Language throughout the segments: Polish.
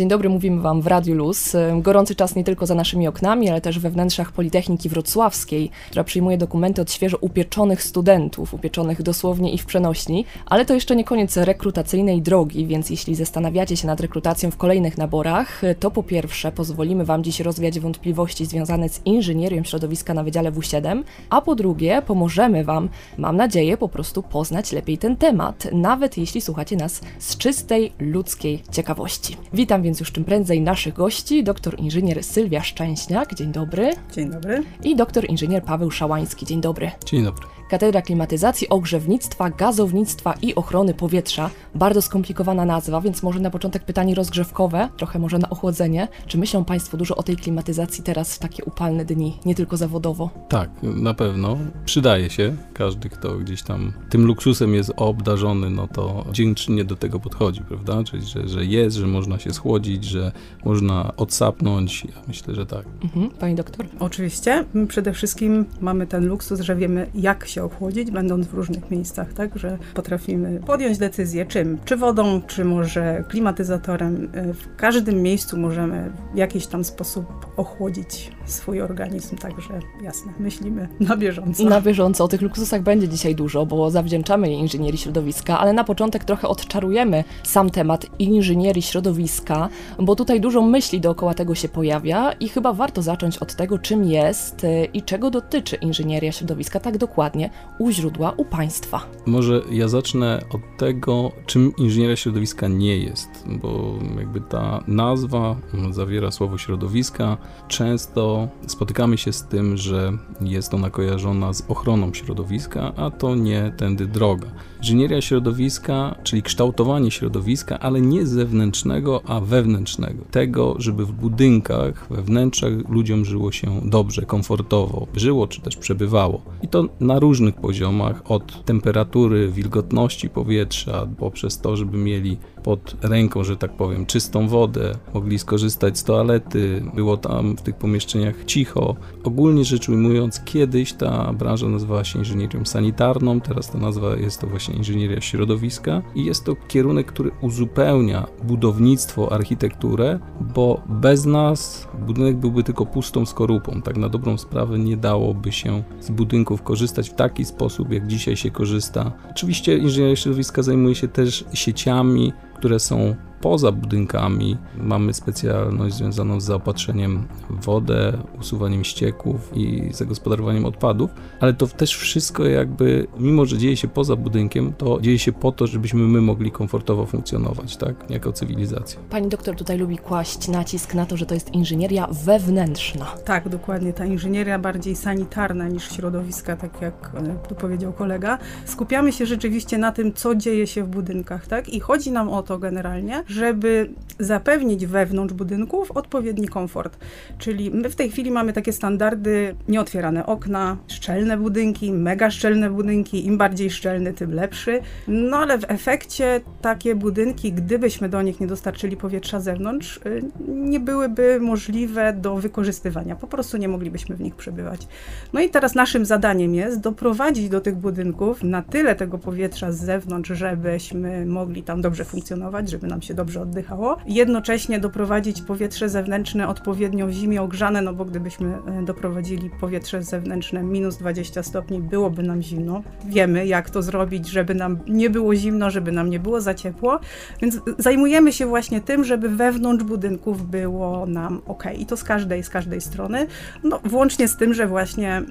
Dzień dobry, mówimy Wam w Radiu Luz. Gorący czas nie tylko za naszymi oknami, ale też we wnętrzach Politechniki Wrocławskiej, która przyjmuje dokumenty od świeżo upieczonych studentów, upieczonych dosłownie i w przenośni. Ale to jeszcze nie koniec rekrutacyjnej drogi, więc jeśli zastanawiacie się nad rekrutacją w kolejnych naborach, to po pierwsze pozwolimy Wam dziś rozwiać wątpliwości związane z inżynierią środowiska na Wydziale W7, a po drugie pomożemy Wam, mam nadzieję, po prostu poznać lepiej ten temat, nawet jeśli słuchacie nas z czystej ludzkiej ciekawości. Witam więc już czym prędzej naszych gości, doktor inżynier Sylwia Szczęśniak, dzień dobry. Dzień dobry. I doktor inżynier Paweł Szałański, dzień dobry. Dzień dobry. Katedra Klimatyzacji, Ogrzewnictwa, Gazownictwa i Ochrony Powietrza. Bardzo skomplikowana nazwa, więc może na początek pytanie rozgrzewkowe, trochę może na ochłodzenie. Czy myślą Państwo dużo o tej klimatyzacji teraz w takie upalne dni, nie tylko zawodowo? Tak, na pewno. Przydaje się. Każdy, kto gdzieś tam tym luksusem jest obdarzony, no to dziękczynie do tego podchodzi, prawda? Czyli, że, że jest, że można się schłodzić, że można odsapnąć. Ja myślę, że tak. Mhm. Pani doktor? Oczywiście. Przede wszystkim mamy ten luksus, że wiemy, jak się ochłodzić, będąc w różnych miejscach, tak, że potrafimy podjąć decyzję czym, czy wodą, czy może klimatyzatorem. W każdym miejscu możemy w jakiś tam sposób ochłodzić swój organizm, także jasne, myślimy na bieżąco. Na bieżąco, o tych luksusach będzie dzisiaj dużo, bo zawdzięczamy je inżynierii środowiska, ale na początek trochę odczarujemy sam temat inżynierii środowiska, bo tutaj dużo myśli dookoła tego się pojawia i chyba warto zacząć od tego, czym jest y, i czego dotyczy inżynieria środowiska tak dokładnie u źródła, u państwa. Może ja zacznę od tego, czym inżynieria środowiska nie jest, bo jakby ta nazwa zawiera słowo środowiska. Często spotykamy się z tym, że jest ona kojarzona z ochroną środowiska, a to nie tędy droga. Inżynieria środowiska, czyli kształtowanie środowiska, ale nie zewnętrznego, a wewnętrznego. Tego, żeby w budynkach, we wnętrzach ludziom żyło się dobrze, komfortowo, żyło czy też przebywało. I to na różnych poziomach, od temperatury, wilgotności powietrza, poprzez to, żeby mieli pod ręką, że tak powiem, czystą wodę, mogli skorzystać z toalety, było tam w tych pomieszczeniach cicho. Ogólnie rzecz ujmując, kiedyś ta branża nazywała się inżynierią sanitarną, teraz ta nazwa jest to właśnie inżynieria środowiska i jest to kierunek, który uzupełnia budownictwo, architekturę, bo bez nas budynek byłby tylko pustą skorupą. Tak na dobrą sprawę nie dałoby się z budynków korzystać w taki sposób, jak dzisiaj się korzysta. Oczywiście inżynieria środowiska zajmuje się też sieciami, które są poza budynkami. Mamy specjalność związaną z zaopatrzeniem w wodę, usuwaniem ścieków i zagospodarowaniem odpadów, ale to też wszystko jakby, mimo że dzieje się poza budynkiem, to dzieje się po to, żebyśmy my mogli komfortowo funkcjonować, tak, jako cywilizacja. Pani doktor tutaj lubi kłaść nacisk na to, że to jest inżynieria wewnętrzna. Tak, dokładnie. Ta inżynieria bardziej sanitarna niż środowiska, tak jak tu powiedział kolega. Skupiamy się rzeczywiście na tym, co dzieje się w budynkach, tak, i chodzi nam o to generalnie, żeby zapewnić wewnątrz budynków odpowiedni komfort. Czyli my w tej chwili mamy takie standardy nieotwierane okna, szczelne budynki, mega szczelne budynki, im bardziej szczelny, tym lepszy. No ale w efekcie takie budynki, gdybyśmy do nich nie dostarczyli powietrza z zewnątrz, nie byłyby możliwe do wykorzystywania. Po prostu nie moglibyśmy w nich przebywać. No i teraz naszym zadaniem jest doprowadzić do tych budynków na tyle tego powietrza z zewnątrz, żebyśmy mogli tam dobrze funkcjonować, żeby nam się dobrze oddychało. Jednocześnie doprowadzić powietrze zewnętrzne odpowiednio w zimie ogrzane, no bo gdybyśmy doprowadzili powietrze zewnętrzne minus 20 stopni, byłoby nam zimno. Wiemy, jak to zrobić, żeby nam nie było zimno, żeby nam nie było za ciepło, więc zajmujemy się właśnie tym, żeby wewnątrz budynków było nam ok. I to z każdej, z każdej strony, no włącznie z tym, że właśnie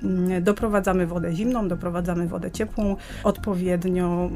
doprowadzamy wodę zimną, doprowadzamy wodę ciepłą, odpowiednio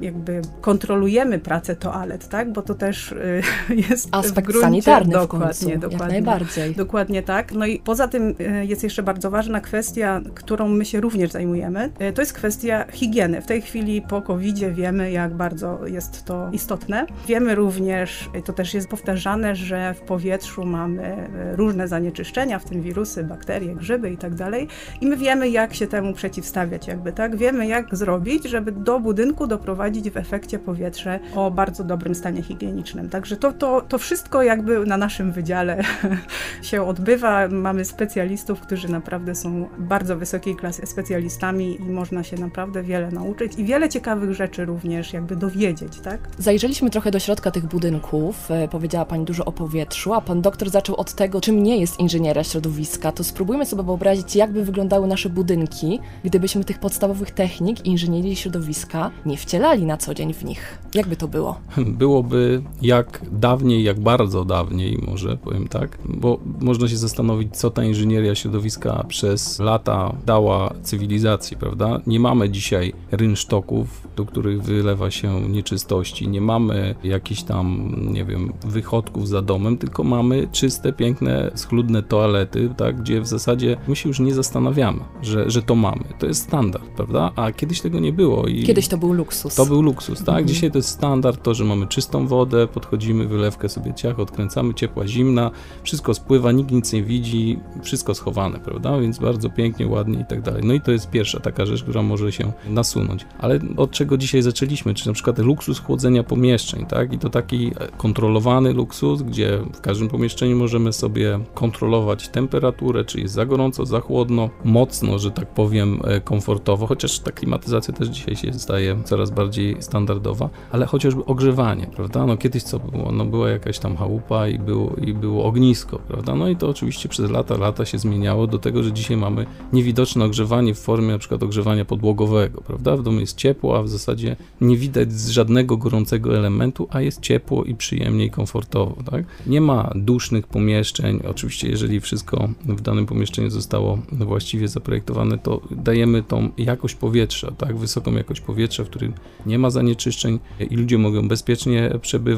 jakby kontrolujemy pracę toalet, tak, bo to też też y, jest Aspekt w gruncie, sanitarny dokładnie, w końcu, dokładnie. jak najbardziej. Dokładnie tak. No i poza tym y, jest jeszcze bardzo ważna kwestia, którą my się również zajmujemy. Y, To jest kwestia higieny. W tej chwili po covid wiemy, jak bardzo jest to istotne. Wiemy również, to też jest powtarzane, że w powietrzu mamy różne zanieczyszczenia, w tym wirusy, bakterie, grzyby i tak dalej. I my wiemy, jak się temu przeciwstawiać, jakby tak. Wiemy, jak zrobić, żeby do budynku doprowadzić w efekcie powietrze o bardzo dobrym stanie higienicznym. Także to, to, to wszystko jakby na naszym wydziale się odbywa. Mamy specjalistów, którzy naprawdę są bardzo wysokiej klasy specjalistami i można się naprawdę wiele nauczyć i wiele ciekawych rzeczy również jakby dowiedzieć, tak? Zajrzeliśmy trochę do środka tych budynków, e, powiedziała Pani dużo o powietrzu, a Pan doktor zaczął od tego, czym nie jest inżynieria środowiska. To spróbujmy sobie wyobrazić, jakby wyglądały nasze budynki, gdybyśmy tych podstawowych technik inżynierii środowiska nie wcielali na co dzień w nich. Jakby to było? byłoby jak dawniej, jak bardzo dawniej, może powiem tak, bo można się zastanowić, co ta inżynieria środowiska przez lata dała cywilizacji, prawda? Nie mamy dzisiaj rynsztoków, do których wylewa się nieczystości, nie mamy jakichś tam, nie wiem, wychodków za domem, tylko mamy czyste, piękne, schludne toalety, tak, gdzie w zasadzie my się już nie zastanawiamy, że, że to mamy. To jest standard, prawda? A kiedyś tego nie było. I Kiedyś to był luksus. to był luksus, tak? Mhm. Dzisiaj to jest standard, to, że mamy czystą wodę, podchodzimy, wylewkę sobie ciach, odkręcamy, ciepła, zimna, wszystko spływa, nikt nic nie widzi, wszystko schowane, prawda? Więc bardzo pięknie, ładnie i tak dalej. No i to jest pierwsza taka rzecz, która może się nasunąć. Ale od czego dzisiaj zaczęliśmy? Czy na przykład luksus chłodzenia pomieszczeń, tak? I to taki kontrolowany luksus, gdzie w każdym pomieszczeniu możemy sobie kontrolować temperaturę, czy jest za gorąco, za chłodno, mocno, że tak powiem, e, komfortowo, chociaż ta klimatyzacja też dzisiaj się staje coraz bardziej standardowa, ale chociażby ogrzewanie, prawda? No kiedyś co było? No była jakaś tam chałupa i było, i było ognisko, prawda? No i to oczywiście przez lata, lata się zmieniało do tego, że dzisiaj mamy niewidoczne ogrzewanie w formie na przykład ogrzewania podłogowego, prawda? W domu jest ciepło, a w zasadzie nie widać żadnego gorącego elementu, a jest ciepło i przyjemnie i komfortowo, tak? Nie ma dusznych pomieszczeń, oczywiście jeżeli wszystko w danym pomieszczeniu zostało właściwie zaprojektowane, to dajemy tą jakość powietrza, tak? Wysoką jakość powietrza, w którym nie ma zanieczyszczeń i ludzie mogą bezpiecznie przebywać,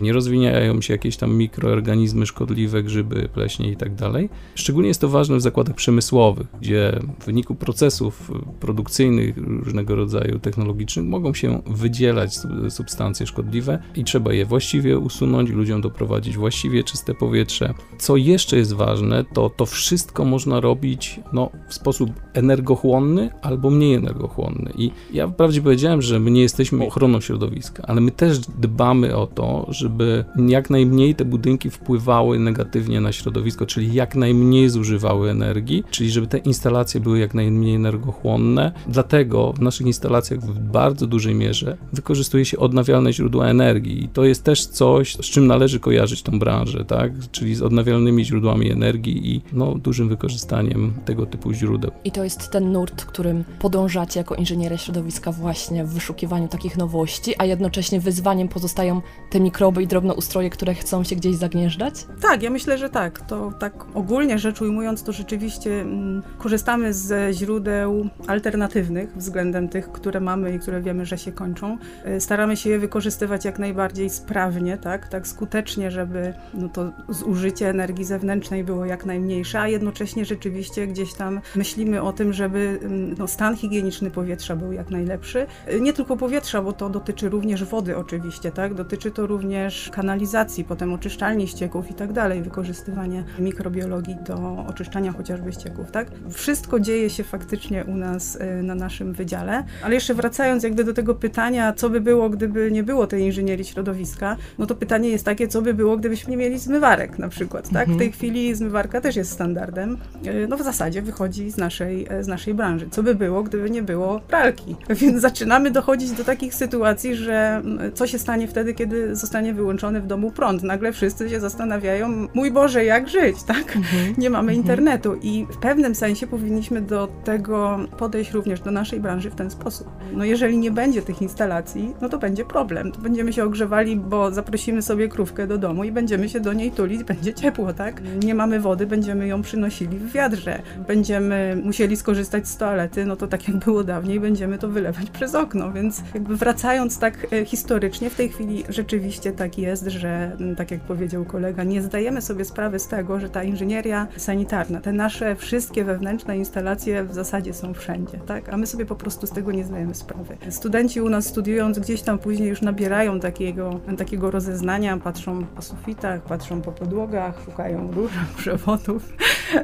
nie rozwijają się jakieś tam mikroorganizmy szkodliwe, grzyby, pleśnie i tak dalej. Szczególnie jest to ważne w zakładach przemysłowych, gdzie w wyniku procesów produkcyjnych różnego rodzaju technologicznych mogą się wydzielać sub- substancje szkodliwe i trzeba je właściwie usunąć, ludziom doprowadzić właściwie czyste powietrze. Co jeszcze jest ważne, to to wszystko można robić no, w sposób energochłonny albo mniej energochłonny. I ja wprawdzie powiedziałem, że my nie jesteśmy ochroną środowiska, ale my też dbamy o to, żeby jak najmniej te budynki wpływały negatywnie na środowisko, czyli jak najmniej zużywały energii, czyli żeby te instalacje były jak najmniej energochłonne. Dlatego w naszych instalacjach w bardzo dużej mierze wykorzystuje się odnawialne źródła energii i to jest też coś, z czym należy kojarzyć tą branżę, tak? Czyli z odnawialnymi źródłami energii i no, dużym wykorzystaniem tego typu źródeł. I to jest ten nurt, którym podążacie jako inżynieria środowiska właśnie w wyszukiwaniu takich nowości, a jednocześnie wyzwaniem pozostają te mikroby i drobnoustroje, które chcą się gdzieś zagnieżdżać? Tak, ja myślę, że tak. To tak ogólnie rzecz ujmując, to rzeczywiście mm, korzystamy ze źródeł alternatywnych względem tych, które mamy i które wiemy, że się kończą. Y, Staramy się je wykorzystywać jak najbardziej sprawnie, tak, tak skutecznie, żeby no to zużycie energii zewnętrznej było jak najmniejsze, a jednocześnie rzeczywiście gdzieś tam myślimy o tym, żeby mm, no, stan higieniczny powietrza był jak najlepszy. Y, Nie tylko powietrza, bo to dotyczy również wody oczywiście, tak, dotyczy to również kanalizacji, potem oczyszczalni ścieków i tak dalej, wykorzystywanie mikrobiologii do oczyszczania chociażby ścieków, tak. Wszystko dzieje się faktycznie u nas y, na naszym wydziale, ale jeszcze wracając jakby do tego pytania, co by było, gdyby nie było tej inżynierii środowiska, no to pytanie jest takie, co by było, gdybyśmy nie mieli zmywarek na przykład, tak? W tej chwili zmywarka też jest standardem, y, no w zasadzie wychodzi z naszej, e, z naszej branży. Co by było, gdyby nie było pralki? Więc zaczynamy dochodzić do takich sytuacji, że mm, co się stanie wtedy, kiedy zostanie wyłączony w domu prąd? Nagle wszyscy się zastanawiają, mój Boże, jak żyć, tak? Nie mamy internetu i w pewnym sensie powinniśmy do tego podejść również do naszej branży w ten sposób. No jeżeli nie będzie tych instalacji, no to będzie problem. To będziemy się ogrzewali, bo zaprosimy sobie krówkę do domu i będziemy się do niej tulić, będzie ciepło, tak? Nie mamy wody, będziemy ją przynosili w wiadrze. Będziemy musieli skorzystać z toalety, no to tak jak było dawniej, będziemy to wylewać przez okno, więc jakby wracając tak e, historycznie, w tej chwili rzeczywiście rzeczywiście tak jest, że mm, tak jak powiedział kolega, nie zdajemy sobie sprawy z tego, że ta inżynieria sanitarna, te nasze wszystkie wewnętrzne instalacje w zasadzie są wszędzie, tak? A my sobie po prostu z tego nie zdajemy sprawy. Studenci u nas studiując gdzieś tam później już nabierają takiego, takiego rozeznania, patrzą po sufitach, patrzą po podłogach, szukają różnych przewodów.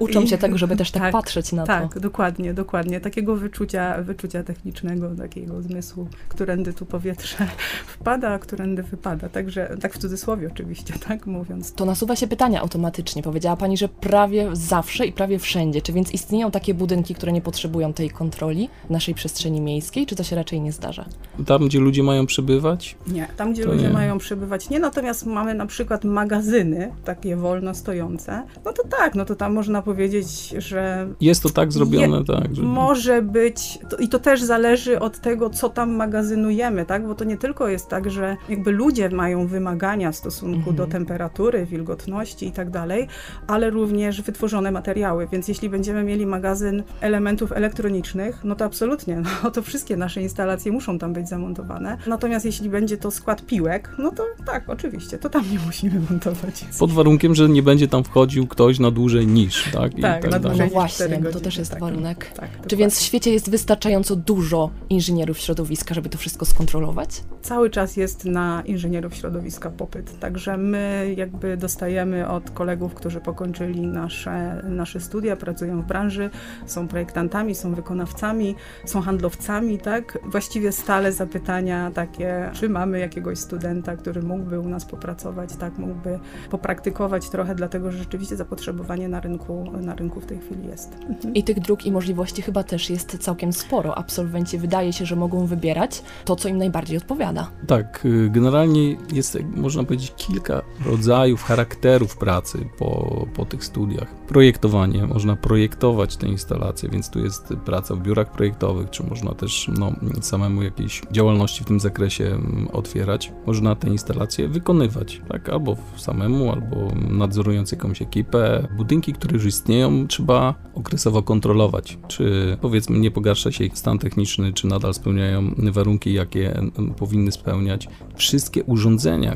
Uczą I- się tego, żeby też tak, tak, patrzeć na to. Tak, dokładnie, dokładnie. Takiego wyczucia, wyczucia technicznego, takiego zmysłu, którędy tu powietrze wpada, a którędy wypada. Także, tak w cudzysłowie oczywiście, tak mówiąc. To nasuwa się pytanie automatycznie. Powiedziała Pani, że prawie zawsze i prawie wszędzie. Czy więc istnieją takie budynki, które nie potrzebują tej kontroli w naszej przestrzeni miejskiej, czy to się raczej nie zdarza? Tam, gdzie ludzie mają przebywać, Nie, tam gdzie ludzie nie. mają przebywać nie, natomiast mamy na przykład magazyny, takie wolno stojące, no to tak, no to tam można powiedzieć, że jest to tak zrobione, tak, że Może być, to, i to też zależy od tego, co tam magazynujemy, tak? Bo to nie tylko jest tak, że jakby ludzie mają wymagania w stosunku Mhm. do temperatury, wilgotności i tak dalej, ale również wytworzone materiały. Więc jeśli będziemy mieli magazyn elementów elektronicznych, no to absolutnie, no to wszystkie nasze instalacje muszą tam być zamontowane. Natomiast jeśli będzie to skład piłek, no to tak, oczywiście, to tam nie musimy montować. pod warunkiem, że nie będzie tam wchodził ktoś na dłużej niż, tak? I Tak, na dalej. No dłużej niż właśnie, bo to godziny, też jest tak. warunek. Tak, Czy dokładnie. więc w świecie jest wystarczająco dużo inżynierów środowiska, żeby to wszystko skontrolować? cały czas jest na inżynierów środowiska popyt. Także my jakby dostajemy od kolegów, którzy pokończyli nasze, nasze studia, pracują w branży, są projektantami, są wykonawcami, są handlowcami, tak? Właściwie stale zapytania takie, czy mamy jakiegoś studenta, który mógłby u nas popracować, tak? Mógłby popraktykować trochę, dlatego że rzeczywiście zapotrzebowanie na rynku, na rynku w tej chwili jest. I tych dróg i możliwości chyba też jest całkiem sporo. Absolwenci wydaje się, że mogą wybierać to, co im najbardziej odpowiada. Tak, y, jest, można powiedzieć, kilka rodzajów, charakterów pracy po, po tych studiach. Projektowanie, można projektować te instalacje, więc tu jest praca w biurach projektowych, czy można też no, samemu jakieś działalności w tym zakresie mm, otwierać. Można te instalacje wykonywać, tak, albo samemu, albo nadzorując jakąś ekipę. Budynki, które już istnieją, trzeba okresowo kontrolować, czy powiedzmy nie pogarsza się ich stan techniczny, czy nadal spełniają warunki, jakie mm, powinny spełniać. Wszystkie urządzenia,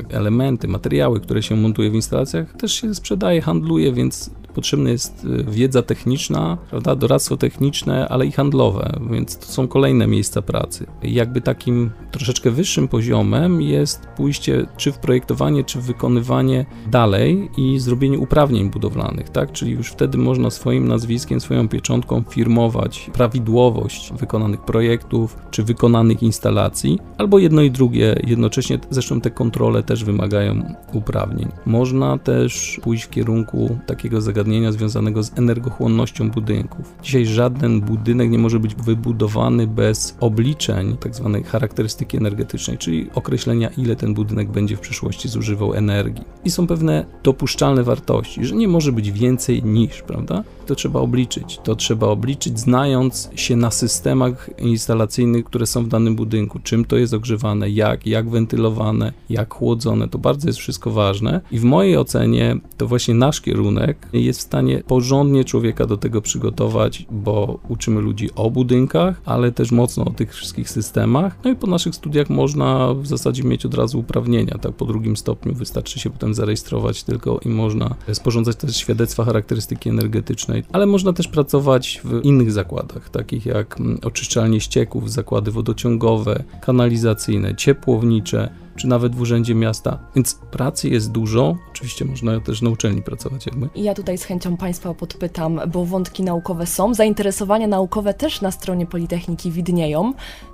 elementy, materiały, które się montuje w instalacjach, też się sprzedaje, handluje, więc potrzebna jest y, wiedza techniczna, prawda, doradztwo techniczne, ale i handlowe, więc to są kolejne miejsca pracy. Jakby takim troszeczkę wyższym poziomem jest pójście czy w projektowanie, czy w wykonywanie dalej i zrobienie uprawnień budowlanych, tak? Czyli już wtedy można swoim nazwiskiem, swoją pieczątką firmować prawidłowość wykonanych projektów, czy wykonanych instalacji, albo jedno i drugie jednocześnie, zresztą te kontrole też wymagają uprawnień. Można też pójść w kierunku takiego zagadnienia związanego z energochłonnością budynków. Dzisiaj żaden budynek nie może być wybudowany bez obliczeń tak zwanej charakterystyki energetycznej, czyli określenia ile ten budynek będzie w przyszłości zużywał energii. I są pewne dopuszczalne wartości, że nie może być więcej niż, prawda? To trzeba obliczyć. To trzeba obliczyć znając się na systemach instalacyjnych, które są w danym budynku, czym to jest ogrzewane, jak, jak wentylowane, jak chłodzone. To bardzo jest wszystko ważne. I w mojej ocenie to właśnie nasz kierunek jest w stanie porządnie człowieka do tego przygotować, bo uczymy ludzi o budynkach, ale też mocno o tych wszystkich systemach. No i po naszych studiach można w zasadzie mieć od razu uprawnienia. Tak po drugim stopniu wystarczy się potem zarejestrować tylko i można sporządzać też świadectwa charakterystyki energetycznej, ale można też pracować w innych zakładach, takich jak mm, oczyszczalnie ścieków, zakłady wodociągowe, kanalizacyjne, ciepłownicze, czy nawet w urzędzie miasta. Więc pracy jest dużo. Oczywiście można też na uczelni pracować, jak my. Ja tutaj z chęcią Państwa podpytam, bo wątki naukowe są, zainteresowania naukowe też na stronie Politechniki widnieją.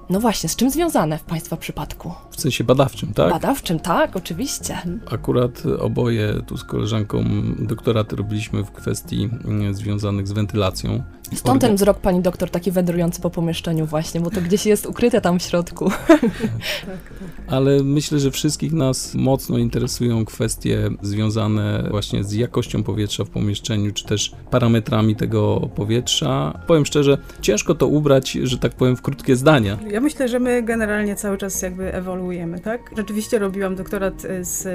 No właśnie, z czym związane w Państwa przypadku? W sensie badawczym, tak? Badawczym, tak, oczywiście. Akurat oboje tu z koleżanką doktoraty robiliśmy w kwestii mm, związanych z wentylacją. Stąd ten wzrok pani doktor taki wędrujący po pomieszczeniu właśnie, bo to gdzieś jest ukryte tam w środku. Ale myślę, że wszystkich nas mocno interesują kwestie związane właśnie z jakością powietrza w pomieszczeniu, czy też parametrami tego powietrza. Powiem szczerze, ciężko to ubrać, że tak powiem, w krótkie zdania. Ja myślę, że my generalnie cały czas jakby ewoluujemy, tak? Rzeczywiście robiłam doktorat y, z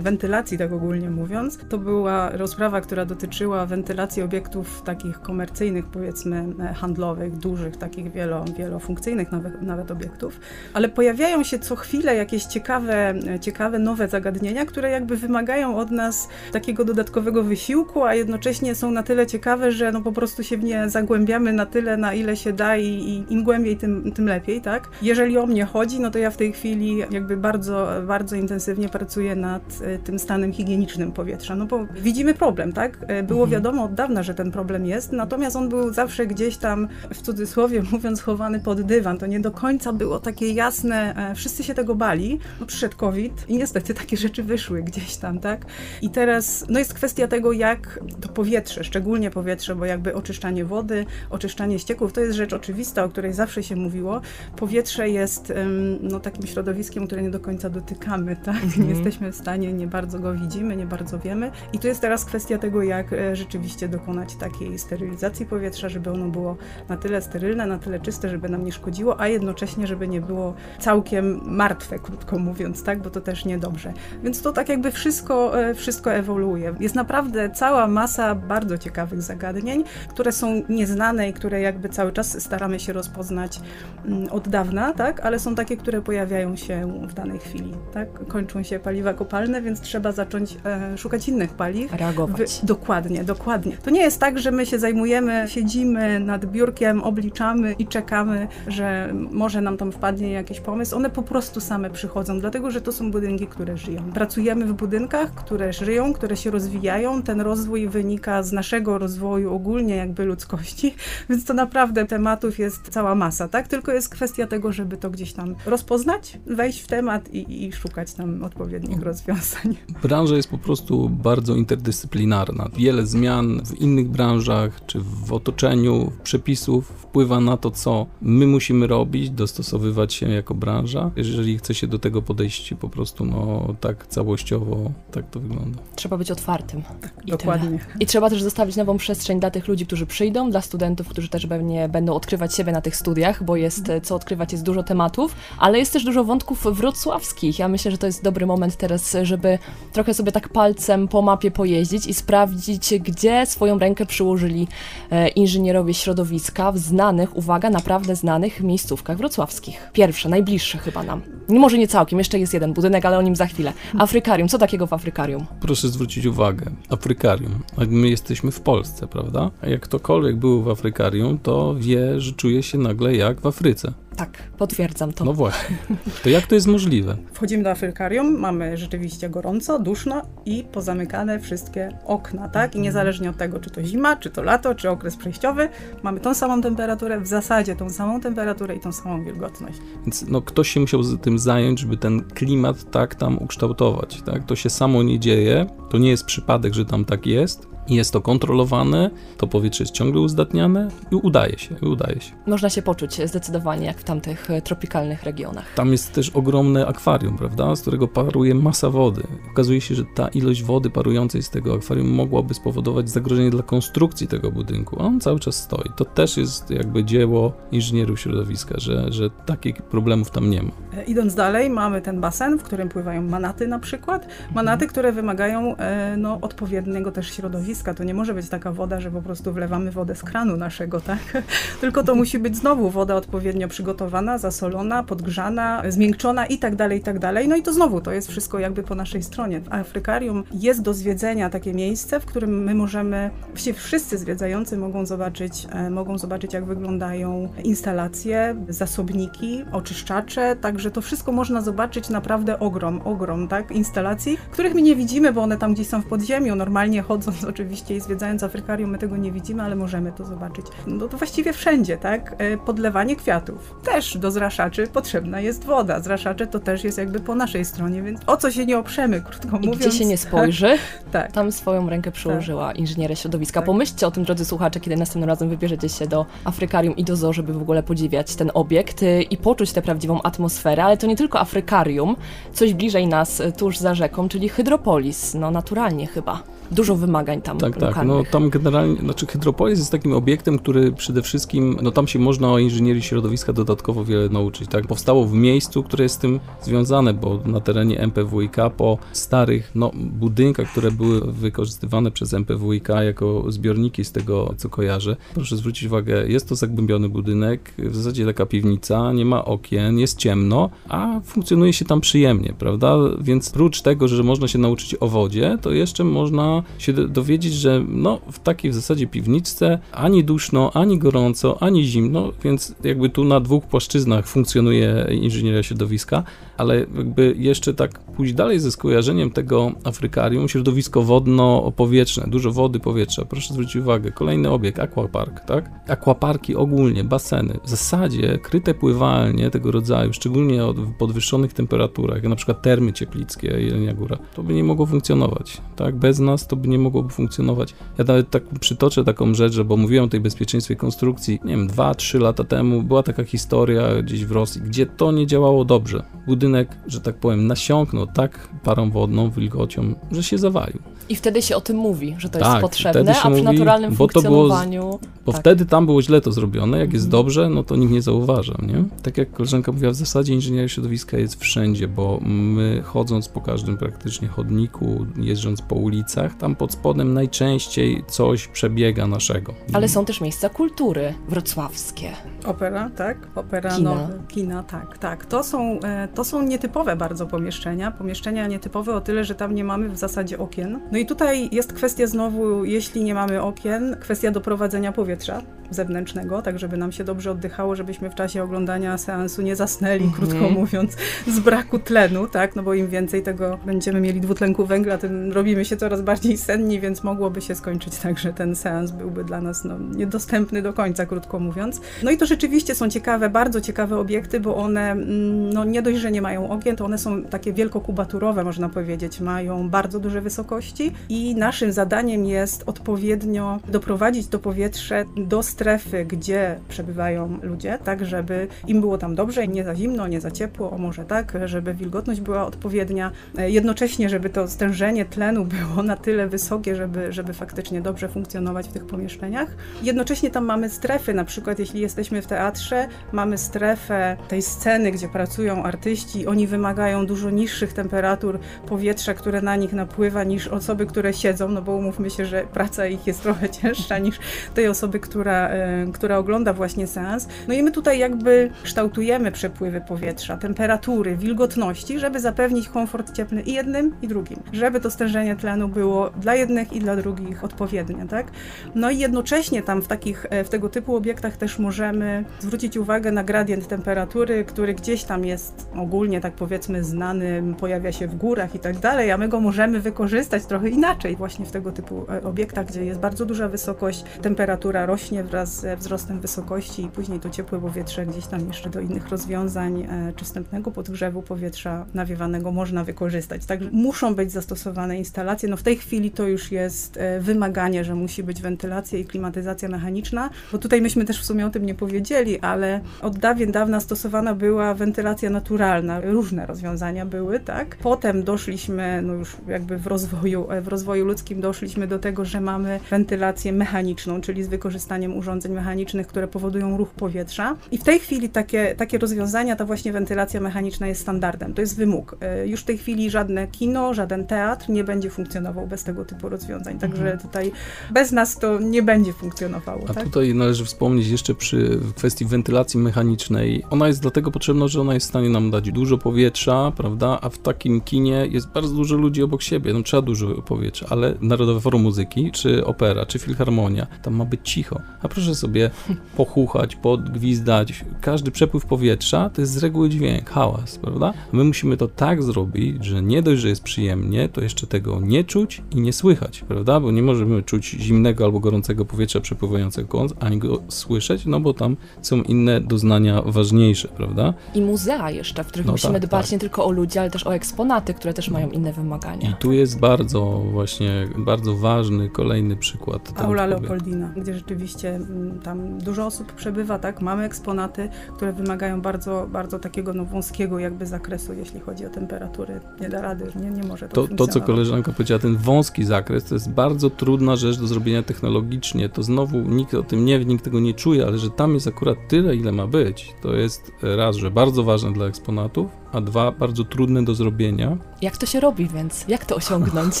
wentylacji, tak ogólnie mówiąc. To była rozprawa, która dotyczyła wentylacji obiektów takich komercyjnych, powiedzmy e, handlowych, dużych, takich wielo, wielofunkcyjnych nawet, nawet obiektów. Ale pojawiają się co chwilę jakieś ciekawe, e, ciekawe, nowe zagadnienia, które jakby wymagają od nas takiego dodatkowego wysiłku, a jednocześnie są na tyle ciekawe, że no po prostu się w nie zagłębiamy na tyle, na ile się da i, i im głębiej, tym, tym lepiej, tak? Jeżeli o mnie chodzi, no to ja w tej chwili jakby bardzo, bardzo intensywnie pracuję nad e, tym stanem higienicznym powietrza, no bo widzimy problem, tak? E, było mhm. wiadomo od dawna, że ten problem jest, natomiast on był zawsze gdzieś tam, w cudzysłowie mówiąc, chowany pod dywan. To nie do końca było takie jasne, e, wszyscy się tego bali. No, przyszedł COVID i niestety takie rzeczy wyszły gdzieś tam, tak? I teraz, no jest kwestia tego, jak to powietrze, szczególnie powietrze, bo jakby oczyszczanie wody, oczyszczanie ścieków, to jest rzecz oczywista, o której zawsze się mówiło. Powietrze jest no, takim środowiskiem, które nie do końca dotykamy, tak? Mm -hmm. Nie jesteśmy w stanie, nie bardzo go widzimy, nie bardzo wiemy. I tu jest teraz kwestia tego, jak e, rzeczywiście dokonać takiej sterylizacji powietrza, żeby ono było na tyle sterylne, na tyle czyste, żeby nam nie szkodziło, a jednocześnie, żeby nie było całkiem martwe, krótko mówiąc, tak? Bo to też niedobrze. Więc to tak jakby wszystko, e, wszystko ewoluuje. Jest naprawdę cała masa bardzo ciekawych zagadnień, które są nieznane i które jakby cały czas staramy się rozpoznać mm, od dawna, tak? Ale są takie, które pojawiają się w danej chwili, tak? Kończą się paliwa kopalne, więc trzeba zacząć e, szukać innych paliw. Reagować. dokładnie, dokładnie. To nie jest tak, że my się zajmujemy, siedzimy nad biurkiem, obliczamy i czekamy, że może nam tam wpadnie jakiś pomysł. One po prostu same przychodzą, dlatego że to są budynki, które żyją. Pracujemy w budynkach, które żyją, które się rozwijają. Ten rozwój wynika z naszego rozwoju ogólnie jakby ludzkości, więc to naprawdę tematów jest cała masa, tak? Tylko jest kwestia tego, żeby to gdzieś tam rozpoznać, wejść w temat i, i szukać tam odpowiednich rozwiązań. Branża jest po prostu bardzo interdyscyplinarna. Wiele zmian w innych branżach czy w otoczeniu przepisów wpływa na to, co my musimy robić, dostosowywać się jako branża. Jeżeli chce się do tego podejść po prostu no tak całościowo, tak to wygląda. Trzeba być otwartym. I Dokładnie. Tyle. I trzeba też zostawić nową przestrzeń dla tych ludzi, którzy przyjdą, dla studentów, którzy też pewnie będą odkrywać siebie na tych studiach, bo jest co odkrywać, jest dużo tematów, ale jest też dużo wątków wrocławskich. Ja myślę, że to jest dobry moment teraz, żeby trochę sobie tak palcem po mapie pojeździć i sprawdzić, gdzie swoją rękę przyłożyli e, inżynierowie środowiska w znanych, uwaga, naprawdę znanych miejscówkach wrocławskich. Pierwsze, najbliższe chyba nam. Może nie całkiem, jeszcze jest jeden budynek, ale o nim za chwilę. Afrykarium, co takiego w Afrykarium? Proszę zwrócić uwagę, Afrykarium. My jesteśmy w Polsce, prawda? Jak ktokolwiek był w Afrykarium, to wie, że czuje się nagle jak w Afryce. Tak, potwierdzam to. No właśnie. To jak to jest możliwe? Wchodzimy do afrykarium, mamy rzeczywiście gorąco, duszno i pozamykane wszystkie okna, tak? I niezależnie od tego, czy to zima, czy to lato, czy okres przejściowy, mamy tą samą temperaturę, w zasadzie tą samą temperaturę i tą samą wilgotność. Więc no, ktoś się musiał tym zająć, żeby ten klimat tak tam ukształtować, tak? To się samo nie dzieje, to nie jest przypadek, że tam tak jest, jest to kontrolowane, to powietrze jest ciągle uzdatniane i udaje się, udaje się. Można się poczuć zdecydowanie jak w tamtych e, tropikalnych regionach. Tam jest też ogromne akwarium, prawda, z którego paruje masa wody. Okazuje się, że ta ilość wody parującej z tego akwarium mogłaby spowodować zagrożenie dla konstrukcji tego budynku, a on cały czas stoi. To też jest jakby dzieło inżynierów środowiska, że, że takich problemów tam nie ma. E, idąc dalej, mamy ten basen, w którym pływają manaty na przykład. Manaty, które wymagają e, no, odpowiedniego też środowiska to nie może być taka woda, że po prostu wlewamy wodę z kranu naszego, tak? Tylko to musi być znowu woda odpowiednio przygotowana, zasolona, podgrzana, zmiękczona i tak dalej, i tak dalej. No i to znowu, to jest wszystko jakby po naszej stronie. W Afrykarium jest do zwiedzenia takie miejsce, w którym my możemy, właściwie wszyscy zwiedzający mogą zobaczyć, e, mogą zobaczyć jak wyglądają instalacje, zasobniki, oczyszczacze, także to wszystko można zobaczyć naprawdę ogrom, ogrom, tak? Instalacji, których my nie widzimy, bo one tam gdzieś są w podziemiu, normalnie chodząc oczywiście oczywiście i zwiedzając Afrykarium my tego nie widzimy, ale możemy to zobaczyć. No to właściwie wszędzie, tak? E, podlewanie kwiatów. Też do zraszaczy potrzebna jest woda. Zraszacze to też jest jakby po naszej stronie, więc o co się nie oprzemy, krótko I mówiąc. gdzie się nie spojrzy, tak. tam swoją rękę przyłożyła tak. inżynieria środowiska. Tak. Pomyślcie o tym, drodzy słuchacze, kiedy następnym razem wybierzecie się do Afrykarium i do zoo, żeby w ogóle podziwiać ten obiekt y, i poczuć tę prawdziwą atmosferę atmosferę, ale to nie tylko Afrykarium, coś bliżej nas, e, tuż za rzeką, czyli Hydropolis, no naturalnie chyba. Dużo wymagań tam Tak, tak. lokalnych. No tam generalnie, znaczy Hydropolis jest takim obiektem, który przede wszystkim, no tam się można o inżynierii środowiska dodatkowo wiele nauczyć, tak? Powstało w miejscu, które jest z tym związane, bo na terenie MPWiK po starych, no budynkach, które były wykorzystywane przez MPWiK jako zbiorniki z tego, co kojarzę. Proszę zwrócić uwagę, jest to zagłębiony budynek, w zasadzie taka piwnica, nie ma okien, jest ciemno, a funkcjonuje się tam przyjemnie, prawda? Więc prócz tego, że można się nauczyć o wodzie, to jeszcze można się do- dowiedzieć, że no w takiej w zasadzie piwniczce ani duszno, ani gorąco, ani zimno, więc jakby tu na dwóch płaszczyznach funkcjonuje inżynieria środowiska, ale jakby jeszcze tak pójść dalej ze skojarzeniem tego Afrykarium, środowisko wodno-powietrzne, dużo wody, powietrza. Proszę zwrócić uwagę, kolejny obiekt, aquapark, tak? Aquaparki ogólnie, baseny, w zasadzie kryte pływalnie tego rodzaju, szczególnie o podwyższonych temperaturach, jak na przykład termy cieplickie, Jelenia Góra, to by nie mogło funkcjonować, tak? Bez nas to by nie mogłoby funkcjonować. Ja nawet tak przytoczę taką rzecz, że bo mówiłem o tej bezpieczeństwie konstrukcji, nie wiem, 2-3 lata temu była taka historia gdzieś w Rosji, gdzie to nie działało dobrze. Budynek, że tak powiem, nasiąknął tak parą wodną, wilgocią, że się zawalił. I wtedy się o tym mówi, że to Tak, jest potrzebne, a przy mówi, naturalnym bo to było funkcjonowaniu... Bo Tak. wtedy tam było źle to zrobione, jak jest Mhm. dobrze, no to nikt nie zauważa, nie? Tak jak koleżanka mówiła, w zasadzie inżynieria środowiska jest wszędzie, bo my chodząc po każdym praktycznie chodniku, jeżdżąc po ulicach, tam pod spodem najczęściej coś przebiega naszego. Ale są też miejsca kultury wrocławskie. Opera, tak? Opera, Kina. kina, tak, tak. To są, e, to są nietypowe bardzo pomieszczenia. Pomieszczenia nietypowe o tyle, że tam nie mamy w zasadzie okien. No i tutaj jest kwestia znowu, jeśli nie mamy okien, kwestia doprowadzenia powietrza zewnętrznego, tak żeby nam się dobrze oddychało, żebyśmy w czasie oglądania seansu nie zasnęli, Mhm. krótko mówiąc, z braku tlenu, tak? No bo im więcej tego będziemy mieli dwutlenku węgla, tym robimy się coraz bardziej senni, więc mogłoby się skończyć tak, że ten seans byłby dla nas no, niedostępny do końca, krótko mówiąc. No i to rzeczywiście są ciekawe, bardzo ciekawe obiekty, bo one mm, no, nie dość, że nie mają okien, to one są takie wielkokubaturowe, można powiedzieć, mają bardzo duże wysokości i naszym zadaniem jest odpowiednio doprowadzić to powietrze do strefy, gdzie przebywają ludzie, tak żeby im było tam dobrze, nie za zimno, nie za ciepło, o może tak, żeby wilgotność była odpowiednia, e, jednocześnie, żeby to stężenie tlenu było na tyle wysokie, żeby, żeby faktycznie dobrze funkcjonować w tych pomieszczeniach. Jednocześnie tam mamy strefy, na przykład jeśli jesteśmy w teatrze, mamy strefę tej sceny, gdzie pracują artyści, oni wymagają dużo niższych temperatur powietrza, które na nich napływa, niż osoby, które siedzą, no bo umówmy się, że praca ich jest trochę cięższa niż tej osoby, która, która ogląda właśnie seans. No i my tutaj jakby kształtujemy przepływy powietrza, temperatury, wilgotności, żeby zapewnić komfort cieplny i jednym, i drugim. Żeby to stężenie tlenu było dla jednych i dla drugich odpowiednie, tak? No i jednocześnie tam w takich, e, w tego typu obiektach też możemy zwrócić uwagę na gradient temperatury, który gdzieś tam jest ogólnie, tak powiedzmy, znany, pojawia się w górach i tak dalej, a my go możemy wykorzystać trochę inaczej właśnie w tego typu e, obiektach, gdzie jest bardzo duża wysokość, temperatura rośnie wraz ze wzrostem wysokości i później to ciepłe powietrze gdzieś tam jeszcze do innych rozwiązań e, czy wstępnego podgrzewu powietrza nawiewanego można wykorzystać. Także muszą być zastosowane instalacje. No w tej chwili to już jest e, wymaganie, że musi być wentylacja i klimatyzacja mechaniczna, bo tutaj myśmy też w sumie o tym nie powiedzieli, ale od dawien dawna stosowana była wentylacja naturalna. Różne rozwiązania były, tak? Potem doszliśmy, no już jakby w rozwoju, e, w rozwoju ludzkim doszliśmy do tego, że mamy wentylację mechaniczną, czyli z wykorzystaniem urządzeń mechanicznych, które powodują ruch powietrza. I w tej chwili takie, takie rozwiązania, ta właśnie wentylacja mechaniczna jest standardem, to jest wymóg. E, Już w tej chwili żadne kino, żaden teatr nie będzie funkcjonował bez tego typu rozwiązań, także Mhm. tutaj bez nas to nie będzie funkcjonowało. A tak? tutaj należy wspomnieć jeszcze przy kwestii wentylacji mechanicznej. Ona jest dlatego potrzebna, że ona jest w stanie nam dać dużo powietrza, prawda? A w takim kinie jest bardzo dużo ludzi obok siebie. No trzeba dużo powietrza, ale Narodowe Forum Muzyki, czy opera, czy filharmonia, tam ma być cicho. Proszę sobie pochuchać, podgwizdać. Każdy przepływ powietrza to jest z reguły dźwięk, hałas, prawda? My musimy to tak zrobić, że nie dość, że jest przyjemnie, to jeszcze tego nie czuć i nie słychać, prawda? Bo nie możemy czuć zimnego albo gorącego powietrza przepływającego, ani go słyszeć, no bo tam są inne doznania ważniejsze, prawda? I muzea jeszcze, w których No musimy tak, dbać tak. nie tylko o ludzi, ale też o eksponaty, które też mają inne wymagania. I tu jest bardzo właśnie, bardzo ważny kolejny przykład. Aula. Leopoldina, gdzie rzeczywiście tam dużo osób przebywa, tak, mamy eksponaty, które wymagają bardzo, bardzo takiego no, wąskiego jakby zakresu, jeśli chodzi o temperatury. Nie da rady, nie, nie może to To, to, co koleżanka powiedziała, ten wąski zakres, to jest bardzo trudna rzecz do zrobienia technologicznie. To znowu nikt o tym nie wie, nikt tego nie czuje, ale że tam jest akurat tyle, ile ma być, to jest raz, że bardzo ważne dla eksponatów, a dwa, bardzo trudne do zrobienia. Jak to się robi więc? Jak to osiągnąć?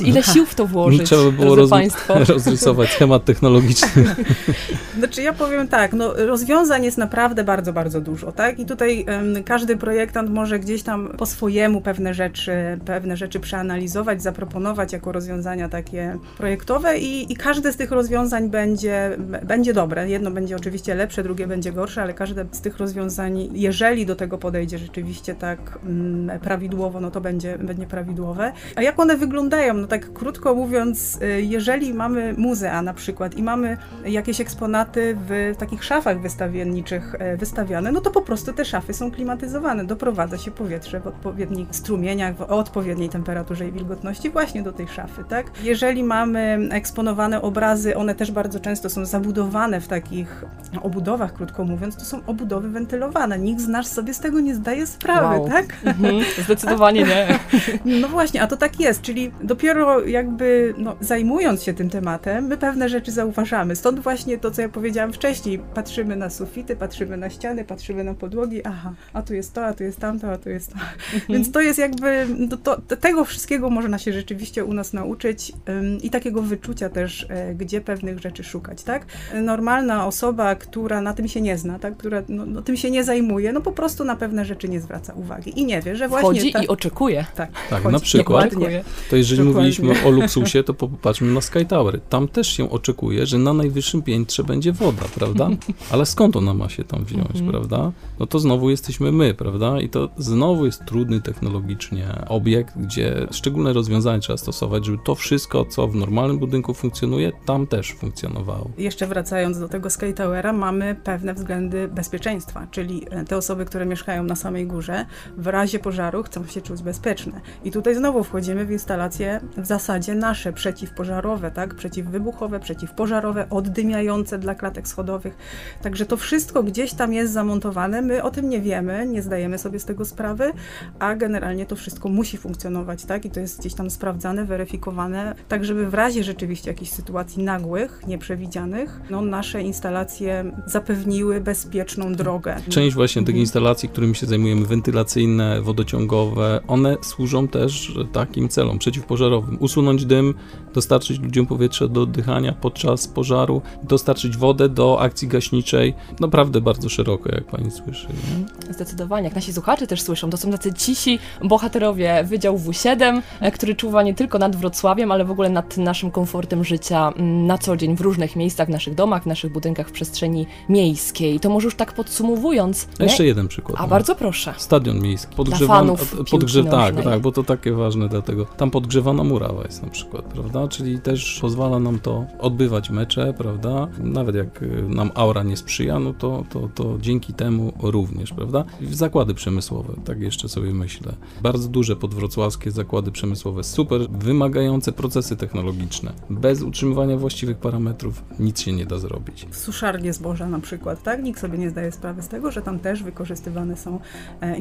Ile sił w to włożyć, Trzeba by było roz, rozrysować schemat technologiczny. Znaczy ja powiem tak, no rozwiązań jest naprawdę bardzo, bardzo dużo, tak? I tutaj em, każdy projektant może gdzieś tam po swojemu pewne rzeczy, pewne rzeczy przeanalizować, zaproponować jako rozwiązania takie projektowe i, i każde z tych rozwiązań będzie, będzie dobre. Jedno będzie oczywiście lepsze, drugie będzie gorsze, ale każde z tych rozwiązań, jeżeli do tego podejdzie rzeczywiście tak prawidłowo, no to będzie, będzie prawidłowe. A jak one wyglądają? No tak krótko mówiąc, y, jeżeli mamy muzea na przykład i mamy jakieś eksponaty w takich szafach wystawienniczych e, wystawiane, no to po prostu te szafy są klimatyzowane. Doprowadza się powietrze w odpowiednich strumieniach, w, o odpowiedniej temperaturze i wilgotności właśnie do tej szafy, tak? Jeżeli mamy eksponowane obrazy, one też bardzo często są zabudowane w takich obudowach, krótko mówiąc, to są obudowy wentylowane. Nikt z nas sobie z tego nie zdaje sprawy, Wow. tak? Mhm, zdecydowanie nie. No właśnie, a to tak jest, czyli dopiero jakby no, zajmując się tym tematem, my pewne rzeczy zauważamy. Stąd właśnie to, co ja powiedziałam wcześniej, patrzymy na sufity, patrzymy na ściany, patrzymy na podłogi, aha, a tu jest to, a tu jest tamto, a tu jest to. Więc to jest jakby, no, to, to, tego wszystkiego można się rzeczywiście u nas nauczyć ym, i takiego wyczucia też, e, gdzie pewnych rzeczy szukać, tak? Normalna osoba, która na tym się nie zna, tak? która no, no, tym się nie zajmuje, no po prostu na pewne rzeczy nie zwraca uwagi i nie wie, że właśnie... Wchodzi ta- i oczekuje. tak, Tak, na przykład. To jeżeli Dokładnie. mówiliśmy o luksusie, to popatrzmy na Sky Tower. Tam też się oczekuje, że na najwyższym piętrze będzie woda, prawda? Ale skąd ona ma się tam wziąć, Mhm. prawda? No to znowu jesteśmy my, prawda? I to znowu jest trudny technologicznie obiekt, gdzie szczególne rozwiązania trzeba stosować, żeby to wszystko, co w normalnym budynku funkcjonuje, tam też funkcjonowało. Jeszcze wracając do tego Sky Towera, mamy pewne względy bezpieczeństwa, czyli te osoby, które mieszkają na samej górze, w razie pożaru chcą się czuć bezpieczne. I tutaj znowu wchodzimy w instalacje w zasadzie nasze przeciwpożarowe, tak? Przeciwwybuchowe, przeciwpożarowe, oddymiające dla klatek schodowych. Także to wszystko gdzieś tam jest zamontowane, my o tym nie wiemy, nie zdajemy sobie z tego sprawy, a generalnie to wszystko musi funkcjonować, tak? I to jest gdzieś tam sprawdzane, weryfikowane, tak żeby w razie rzeczywiście jakichś sytuacji nagłych, nieprzewidzianych, no nasze instalacje zapewniły bezpieczną drogę. Część właśnie tych Mhm. instalacji, którymi się zajmujemy, wentylacyjne, wodociągowe, one służą też takim celom przeciwpożarowym. Usunąć dym, dostarczyć ludziom powietrze do oddychania podczas pożaru, dostarczyć wodę do akcji gaśniczej. Naprawdę bardzo szeroko, jak pani słyszy. Nie? Zdecydowanie, jak nasi słuchacze też słyszą, to są tacy cisi bohaterowie Wydziału W7, e, który czuwa nie tylko nad Wrocławiem, ale w ogóle nad naszym komfortem życia mm, na co dzień w różnych miejscach, w naszych domach, w naszych budynkach w przestrzeni miejskiej. To może już tak podsumowując. A Jeszcze jeden przykład. A no. bardzo proszę. Stadion miejski. Piłki podgrze, tak, tak, bo to takie ważne dlatego. Tam podgrzewana murawa jest na przykład, prawda? Czyli też pozwala nam to odbywać mecze, prawda? Nawet jak y, nam aura nie sprzyja, no to, to, to dzięki temu również, prawda? Zakłady przemysłowe, tak jeszcze sobie myślę. Bardzo duże podwrocławskie zakłady przemysłowe, super wymagające procesy technologiczne. Bez utrzymywania właściwych parametrów nic się nie da zrobić. suszarnie zboża na przykład, tak? Nikt sobie nie zdaje sprawy z tego, że tam też wykorzystywane są e,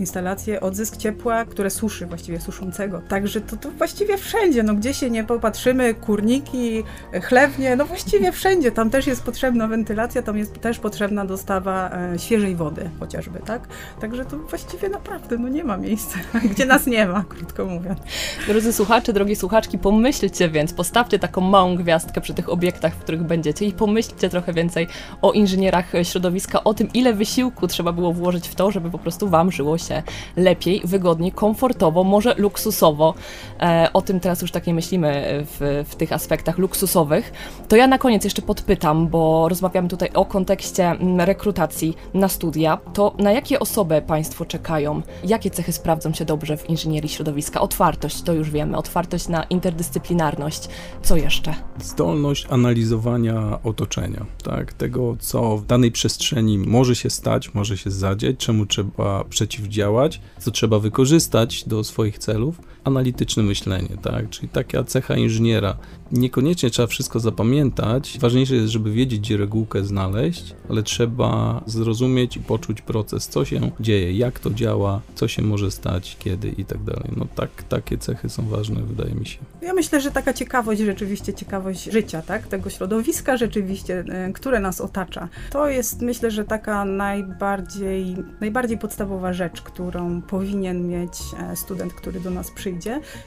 instalacje, odzysk ciepła, które suszy, właściwie suszącego. Także to, to właściwie wszędzie, no gdzie się nie popatrzymy, kurniki, chlewnie, no właściwie wszędzie. Tam też jest potrzebna wentylacja, tam jest też potrzebna dostawa e, świeżej wody chociażby, tak? Także to właściwie naprawdę, no nie ma miejsca, gdzie nas nie ma, krótko mówiąc. Drodzy słuchacze, drogie słuchaczki, pomyślcie więc, postawcie taką małą gwiazdkę przy tych obiektach, w których będziecie i pomyślcie trochę więcej o inżynierach środowiska, o tym, ile wysiłku trzeba było włożyć w to, żeby po prostu Wam żyło się lepiej, wygodniej, komfortowo, może luksusowo. E, o tym teraz już tak nie myślimy w, w tych aspektach luksusowych. To ja na koniec jeszcze podpytam, bo rozmawiamy tutaj o kontekście mm, rekrutacji na studia. To na jakie osoby Państwo czekają? Jakie cechy sprawdzą się dobrze w inżynierii środowiska? Otwartość, to już wiemy, otwartość na interdyscyplinarność. Co jeszcze? Zdolność analizowania otoczenia, tak, tego, co w danej przestrzeni może się stać, może się zadziać, czemu trzeba przeciwdziałać co trzeba wykorzystać do swoich celów, analityczne myślenie, tak? Czyli taka cecha inżyniera. Niekoniecznie trzeba wszystko zapamiętać. Ważniejsze jest, żeby wiedzieć, gdzie regułkę znaleźć, ale trzeba zrozumieć i poczuć proces, co się dzieje, jak to działa, co się może stać, kiedy i tak dalej. No tak, takie cechy są ważne, wydaje mi się. Ja myślę, że taka ciekawość, rzeczywiście ciekawość życia, tak? Tego środowiska rzeczywiście, e, które nas otacza. To jest, myślę, że taka najbardziej, najbardziej podstawowa rzecz, którą powinien mieć e, student, który do nas przyjdzie.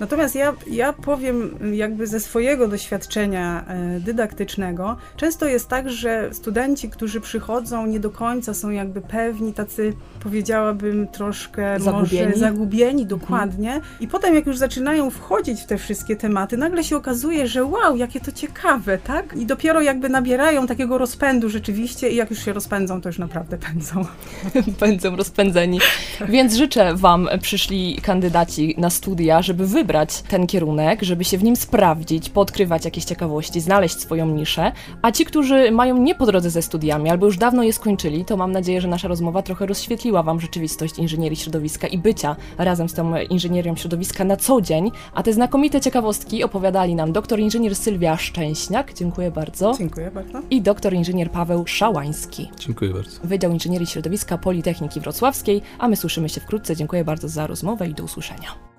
Natomiast ja, ja powiem jakby ze swojego doświadczenia e, dydaktycznego, często jest tak, że studenci, którzy przychodzą, nie do końca są jakby pewni, tacy powiedziałabym troszkę Zagubieni? może zagubieni, dokładnie. I potem jak już zaczynają wchodzić w te wszystkie tematy, nagle się okazuje, że wow, jakie to ciekawe, tak? I dopiero jakby nabierają takiego rozpędu rzeczywiście i jak już się rozpędzą, to już naprawdę pędzą. Będą rozpędzeni. Więc życzę Wam, przyszli kandydaci na studia, żeby wybrać ten kierunek, żeby się w nim sprawdzić, podkrywać jakieś ciekawości, znaleźć swoją niszę. A ci, którzy mają nie po drodze ze studiami albo już dawno je skończyli, to mam nadzieję, że nasza rozmowa trochę rozświetliła Wam rzeczywistość inżynierii środowiska i bycia razem z tą inżynierią środowiska na co dzień. A te znakomite ciekawostki opowiadali nam doktor inżynier Sylwia Szczęśniak, dziękuję bardzo, Dziękuję bardzo. i doktor inżynier Paweł Szałański. Dziękuję bardzo. Wydział Inżynierii Środowiska Politechniki Wrocławskiej, a my słyszymy się wkrótce. Dziękuję bardzo za rozmowę i do usłyszenia.